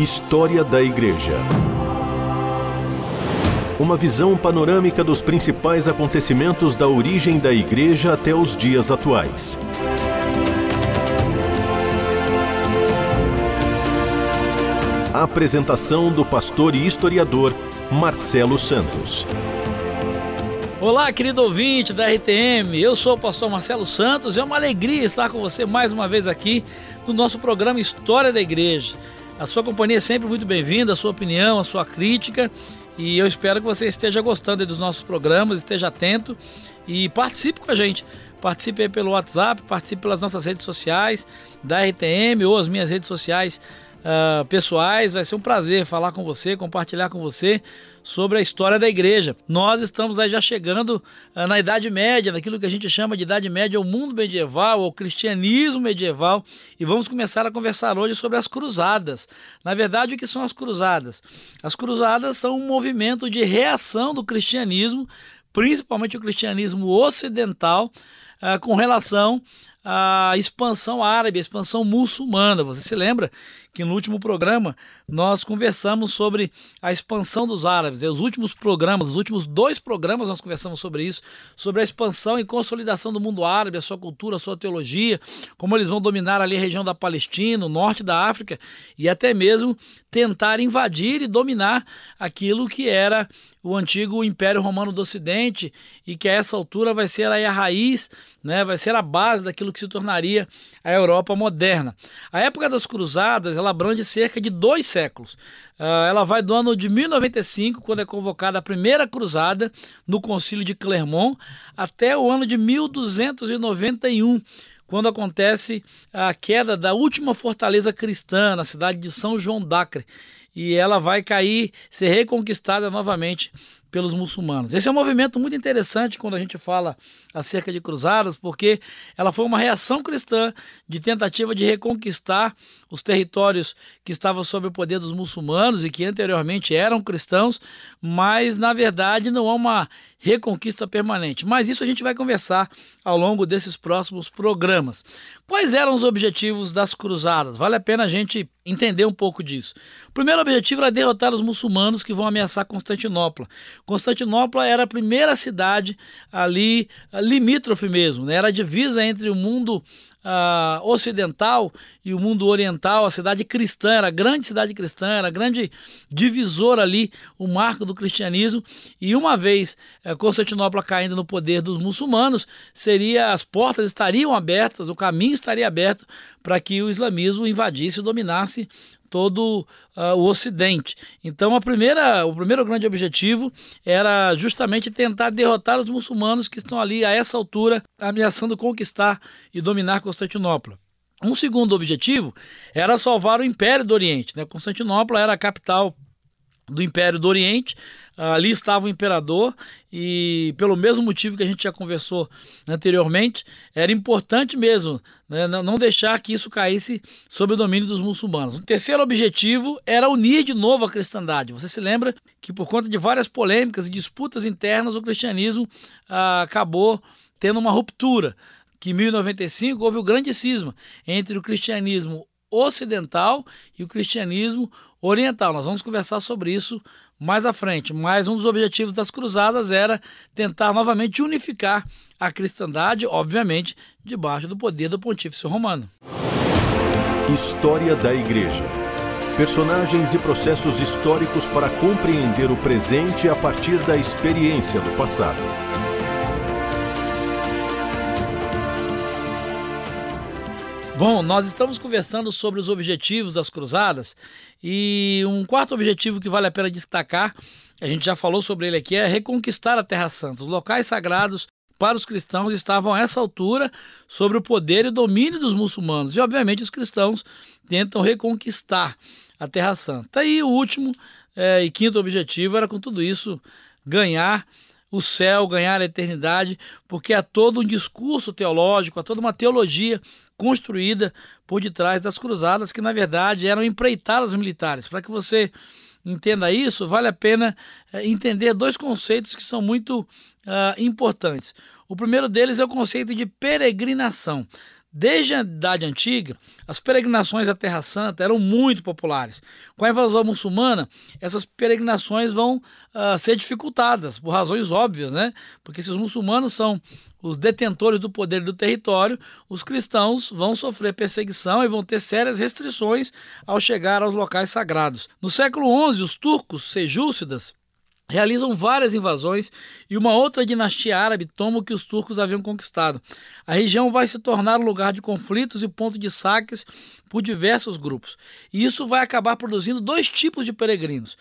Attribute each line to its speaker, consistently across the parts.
Speaker 1: História da Igreja. Uma visão panorâmica dos principais acontecimentos da origem da Igreja até os dias atuais. A apresentação do pastor e historiador Marcelo Santos.
Speaker 2: Olá, querido ouvinte da RTM, eu sou o pastor Marcelo Santos e é uma alegria estar com você mais uma vez aqui no nosso programa História da Igreja. A sua companhia é sempre muito bem-vinda, a sua opinião, a sua crítica e eu espero que você esteja gostando dos nossos programas, esteja atento e participe com a gente. Participe pelo WhatsApp, participe pelas nossas redes sociais da RTM ou as minhas redes sociais uh, pessoais. Vai ser um prazer falar com você, compartilhar com você sobre a história da igreja. Nós estamos aí já chegando uh, na Idade Média, naquilo que a gente chama de Idade Média, o mundo medieval, o cristianismo medieval, e vamos começar a conversar hoje sobre as cruzadas. Na verdade, o que são as cruzadas? As cruzadas são um movimento de reação do cristianismo, principalmente o cristianismo ocidental, uh, com relação à expansão árabe, a expansão muçulmana. Você se lembra que no último programa nós conversamos sobre a expansão dos árabes. Os últimos programas, os últimos dois programas nós conversamos sobre isso, sobre a expansão e consolidação do mundo árabe, a sua cultura, a sua teologia, como eles vão dominar ali a região da Palestina, o norte da África e até mesmo tentar invadir e dominar aquilo que era o antigo Império Romano do Ocidente e que a essa altura vai ser aí a raiz, né, vai ser a base daquilo que se tornaria a Europa moderna. A época das cruzadas, ela abrange cerca de dois séculos. Uh, ela vai do ano de 1095, quando é convocada a primeira cruzada no Concílio de Clermont, até o ano de 1291, quando acontece a queda da última fortaleza cristã na cidade de São João d'Acre. E ela vai cair, ser reconquistada novamente pelos muçulmanos. Esse é um movimento muito interessante quando a gente fala acerca de cruzadas, porque ela foi uma reação cristã de tentativa de reconquistar os territórios que estavam sob o poder dos muçulmanos e que anteriormente eram cristãos, mas na verdade não há uma reconquista permanente. Mas isso a gente vai conversar ao longo desses próximos programas. Quais eram os objetivos das cruzadas? Vale a pena a gente entender um pouco disso. O primeiro objetivo era derrotar os muçulmanos que vão ameaçar Constantinopla. Constantinopla era a primeira cidade ali limítrofe mesmo, né? era a divisa entre o mundo uh, ocidental e o mundo oriental, a cidade cristã, era a grande cidade cristã, era a grande divisor ali, o marco do cristianismo. E uma vez uh, Constantinopla caindo no poder dos muçulmanos, seria as portas estariam abertas, o caminho estaria aberto para que o islamismo invadisse e dominasse todo uh, o Ocidente. Então, a primeira, o primeiro grande objetivo era justamente tentar derrotar os muçulmanos que estão ali a essa altura ameaçando conquistar e dominar Constantinopla. Um segundo objetivo era salvar o Império do Oriente. Né? Constantinopla era a capital do Império do Oriente, ali estava o imperador e pelo mesmo motivo que a gente já conversou anteriormente, era importante mesmo né, não deixar que isso caísse sob o domínio dos muçulmanos. O terceiro objetivo era unir de novo a cristandade. Você se lembra que por conta de várias polêmicas e disputas internas, o cristianismo ah, acabou tendo uma ruptura. Que em 1095 houve o grande cisma entre o cristianismo ocidental e o cristianismo oriental. Nós vamos conversar sobre isso mais à frente. Mas um dos objetivos das cruzadas era tentar novamente unificar a cristandade, obviamente, debaixo do poder do pontífice romano.
Speaker 1: História da Igreja. Personagens e processos históricos para compreender o presente a partir da experiência do passado.
Speaker 2: Bom, nós estamos conversando sobre os objetivos das cruzadas e um quarto objetivo que vale a pena destacar, a gente já falou sobre ele aqui, é reconquistar a Terra Santa. Os locais sagrados para os cristãos estavam a essa altura sobre o poder e domínio dos muçulmanos. E, obviamente, os cristãos tentam reconquistar a Terra Santa. E o último é, e quinto objetivo era, com tudo isso, ganhar o céu, ganhar a eternidade, porque há todo um discurso teológico, há toda uma teologia construída por detrás das cruzadas, que na verdade eram empreitadas militares. Para que você entenda isso, vale a pena é, entender dois conceitos que são muito uh, importantes. O primeiro deles é o conceito de peregrinação. Desde a Idade Antiga, as peregrinações à Terra Santa eram muito populares. Com a invasão muçulmana, essas peregrinações vão uh, ser dificultadas, por razões óbvias, né? Porque se os muçulmanos são os detentores do poder do território, os cristãos vão sofrer perseguição e vão ter sérias restrições ao chegar aos locais sagrados. No século XI, os turcos sejúcidas realizam várias invasões e uma outra dinastia árabe toma o que os turcos haviam conquistado. A região vai se tornar lugar de conflitos e ponto de saques por diversos grupos. E isso vai acabar produzindo dois tipos de peregrinos.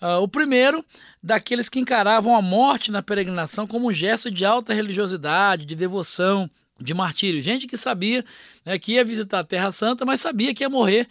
Speaker 2: Uh, o primeiro, daqueles que encaravam a morte na peregrinação como um gesto de alta religiosidade, de devoção, de martírio. Gente que sabia né, que ia visitar a Terra Santa, mas sabia que ia morrer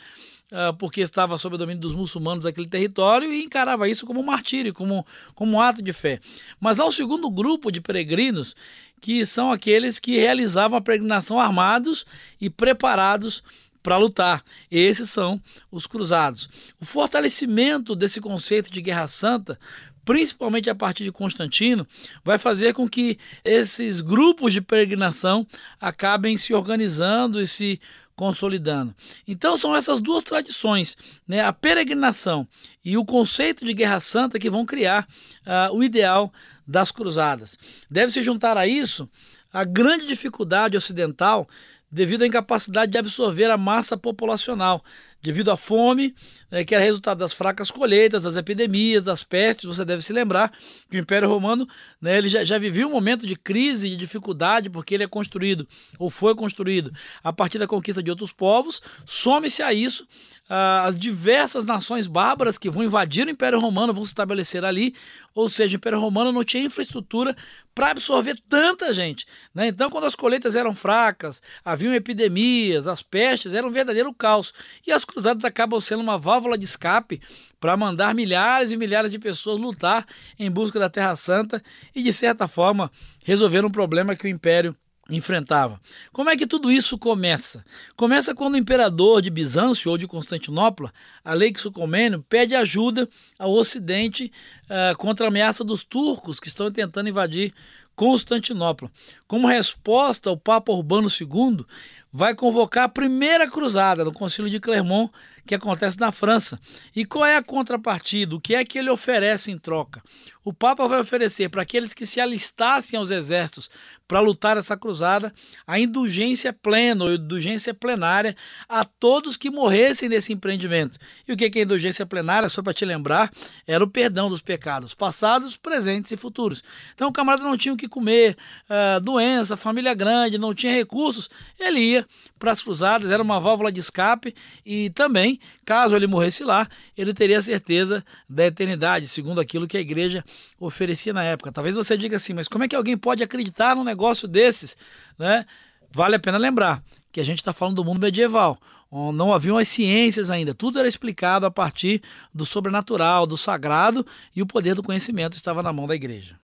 Speaker 2: porque estava sob o domínio dos muçulmanos daquele território e encarava isso como um martírio, como, como um ato de fé. Mas há um segundo grupo de peregrinos que são aqueles que realizavam a peregrinação armados e preparados para lutar. Esses são os cruzados. O fortalecimento desse conceito de guerra santa principalmente a partir de Constantino, vai fazer com que esses grupos de peregrinação acabem se organizando e se consolidando. Então são essas duas tradições, né, a peregrinação e o conceito de guerra santa que vão criar uh, o ideal das cruzadas. Deve-se juntar a isso a grande dificuldade ocidental devido à incapacidade de absorver a massa populacional devido à fome, né, que era resultado das fracas colheitas, das epidemias, das pestes. Você deve se lembrar que o Império Romano né, ele já, já vivia um momento de crise, de dificuldade, porque ele é construído, ou foi construído, a partir da conquista de outros povos. Some-se a isso as diversas nações bárbaras que vão invadir o Império Romano vão se estabelecer ali, ou seja, o Império Romano não tinha infraestrutura para absorver tanta gente. Né? Então, quando as colheitas eram fracas, haviam epidemias, as pestes, era um verdadeiro caos. E as cruzadas acabam sendo uma válvula de escape para mandar milhares e milhares de pessoas lutar em busca da Terra Santa e, de certa forma, resolver um problema que o Império enfrentava. Como é que tudo isso começa? Começa quando o imperador de Bizâncio ou de Constantinopla, Aleixo Comênio, pede ajuda ao Ocidente uh, contra a ameaça dos turcos que estão tentando invadir Constantinopla. Como resposta, o Papa Urbano II vai convocar a primeira cruzada no Concílio de Clermont, que acontece na França. E qual é a contrapartida? O que é que ele oferece em troca? O Papa vai oferecer para aqueles que se alistassem aos exércitos para lutar essa cruzada a indulgência plena ou indulgência plenária a todos que morressem nesse empreendimento. E o que é, é indulgência plenária? Só para te lembrar, era o perdão dos pecados passados, presentes e futuros. Então o camarada não tinha o que comer, uh, doença, família grande, não tinha recursos, ele ia para as cruzadas, era uma válvula de escape e também, caso ele morresse lá, ele teria certeza da eternidade, segundo aquilo que a igreja oferecia na época. Talvez você diga assim, mas como é que alguém pode acreditar num negócio desses? Né? Vale a pena lembrar que a gente está falando do mundo medieval, não haviam as ciências ainda, tudo era explicado a partir do sobrenatural, do sagrado e o poder do conhecimento estava na mão da igreja.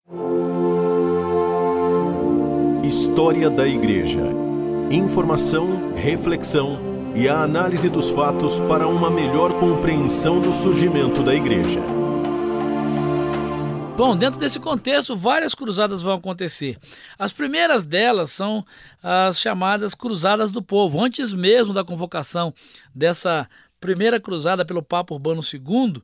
Speaker 1: História da Igreja. Informação, reflexão e a análise dos fatos para uma melhor compreensão do surgimento da Igreja.
Speaker 2: Bom, dentro desse contexto, várias cruzadas vão acontecer. As primeiras delas são as chamadas Cruzadas do Povo. Antes mesmo da convocação dessa primeira cruzada pelo Papa Urbano II, uh,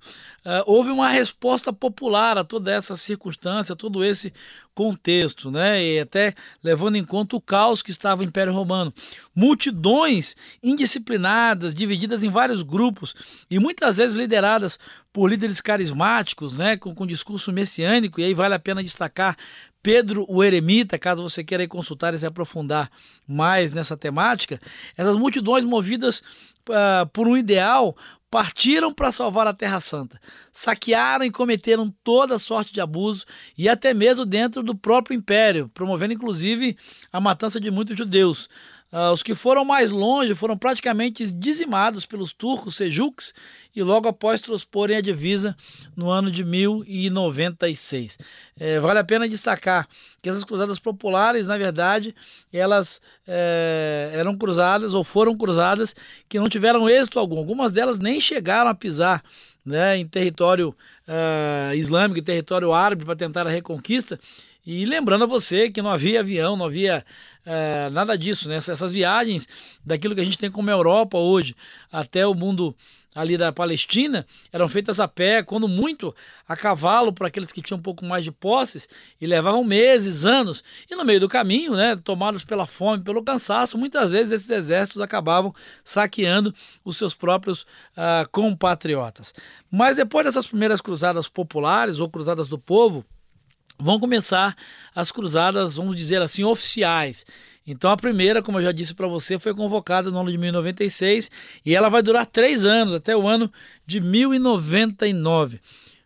Speaker 2: houve uma resposta popular a toda essa circunstância, todo esse contexto, né? E até levando em conta o caos que estava o Império Romano. Multidões indisciplinadas, divididas em vários grupos e muitas vezes lideradas por líderes carismáticos, né? Com, com discurso messiânico, e aí vale a pena destacar Pedro o Eremita, caso você queira consultar e se aprofundar mais nessa temática, essas multidões movidas uh, por um ideal partiram para salvar a Terra Santa, saquearam e cometeram toda sorte de abuso e até mesmo dentro do próprio império, promovendo inclusive a matança de muitos judeus. Uh, os que foram mais longe foram praticamente dizimados pelos turcos sejuques e logo após transporem a divisa no ano de 1096. É, vale a pena destacar que essas cruzadas populares, na verdade, elas é, eram cruzadas ou foram cruzadas que não tiveram êxito algum. Algumas delas nem chegaram a pisar né, em território uh, islâmico, em território árabe para tentar a reconquista E lembrando a você que não havia avião, não havia é, nada disso, né? Essas viagens daquilo que a gente tem como Europa hoje até o mundo ali da Palestina eram feitas a pé, quando muito a cavalo para aqueles que tinham um pouco mais de posses e levavam meses, anos. E no meio do caminho, né, tomados pela fome, pelo cansaço, muitas vezes esses exércitos acabavam saqueando os seus próprios uh, compatriotas. Mas depois dessas primeiras cruzadas populares ou cruzadas do povo, vão começar as cruzadas, vamos dizer assim, oficiais. Então a primeira, como eu já disse para você, foi convocada no ano de 1096 e ela vai durar três anos, até o ano de 1099.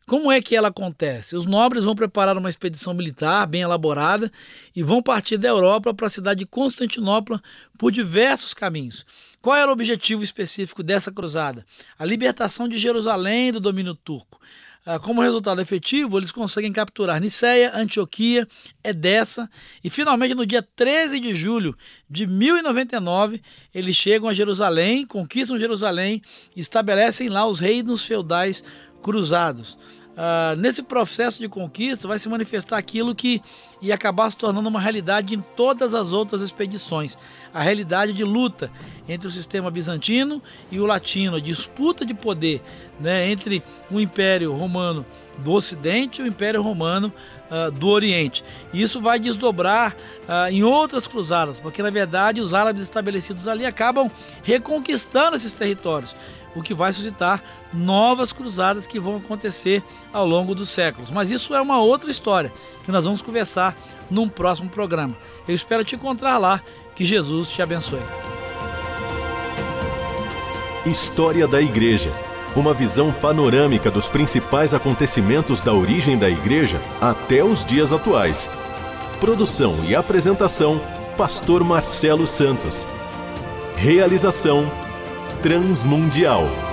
Speaker 2: Como é que ela acontece? Os nobres vão preparar uma expedição militar bem elaborada e vão partir da Europa para a cidade de Constantinopla por diversos caminhos. Qual era o objetivo específico dessa cruzada? A libertação de Jerusalém do domínio turco. Ah, como resultado efetivo, eles conseguem capturar Niceia, Antioquia, Edessa e finalmente no dia 13 de julho de 1099 eles chegam a Jerusalém, conquistam Jerusalém e estabelecem lá os reinos feudais cruzados. Uh, nesse processo de conquista vai se manifestar aquilo que ia acabar se tornando uma realidade em todas as outras expedições. A realidade de luta entre o sistema bizantino e o latino, a disputa de poder né, entre o Império Romano do Ocidente e o Império Romano uh, do Oriente. E isso vai desdobrar uh, em outras cruzadas, porque na verdade os árabes estabelecidos ali acabam reconquistando esses territórios o que vai suscitar novas cruzadas que vão acontecer ao longo dos séculos. Mas isso é uma outra história que nós vamos conversar num próximo programa. Eu espero te encontrar lá. Que Jesus te abençoe.
Speaker 1: História da Igreja. Uma visão panorâmica dos principais acontecimentos da origem da Igreja até os dias atuais. Produção e apresentação: Pastor Marcelo Santos. Realização Transmundial.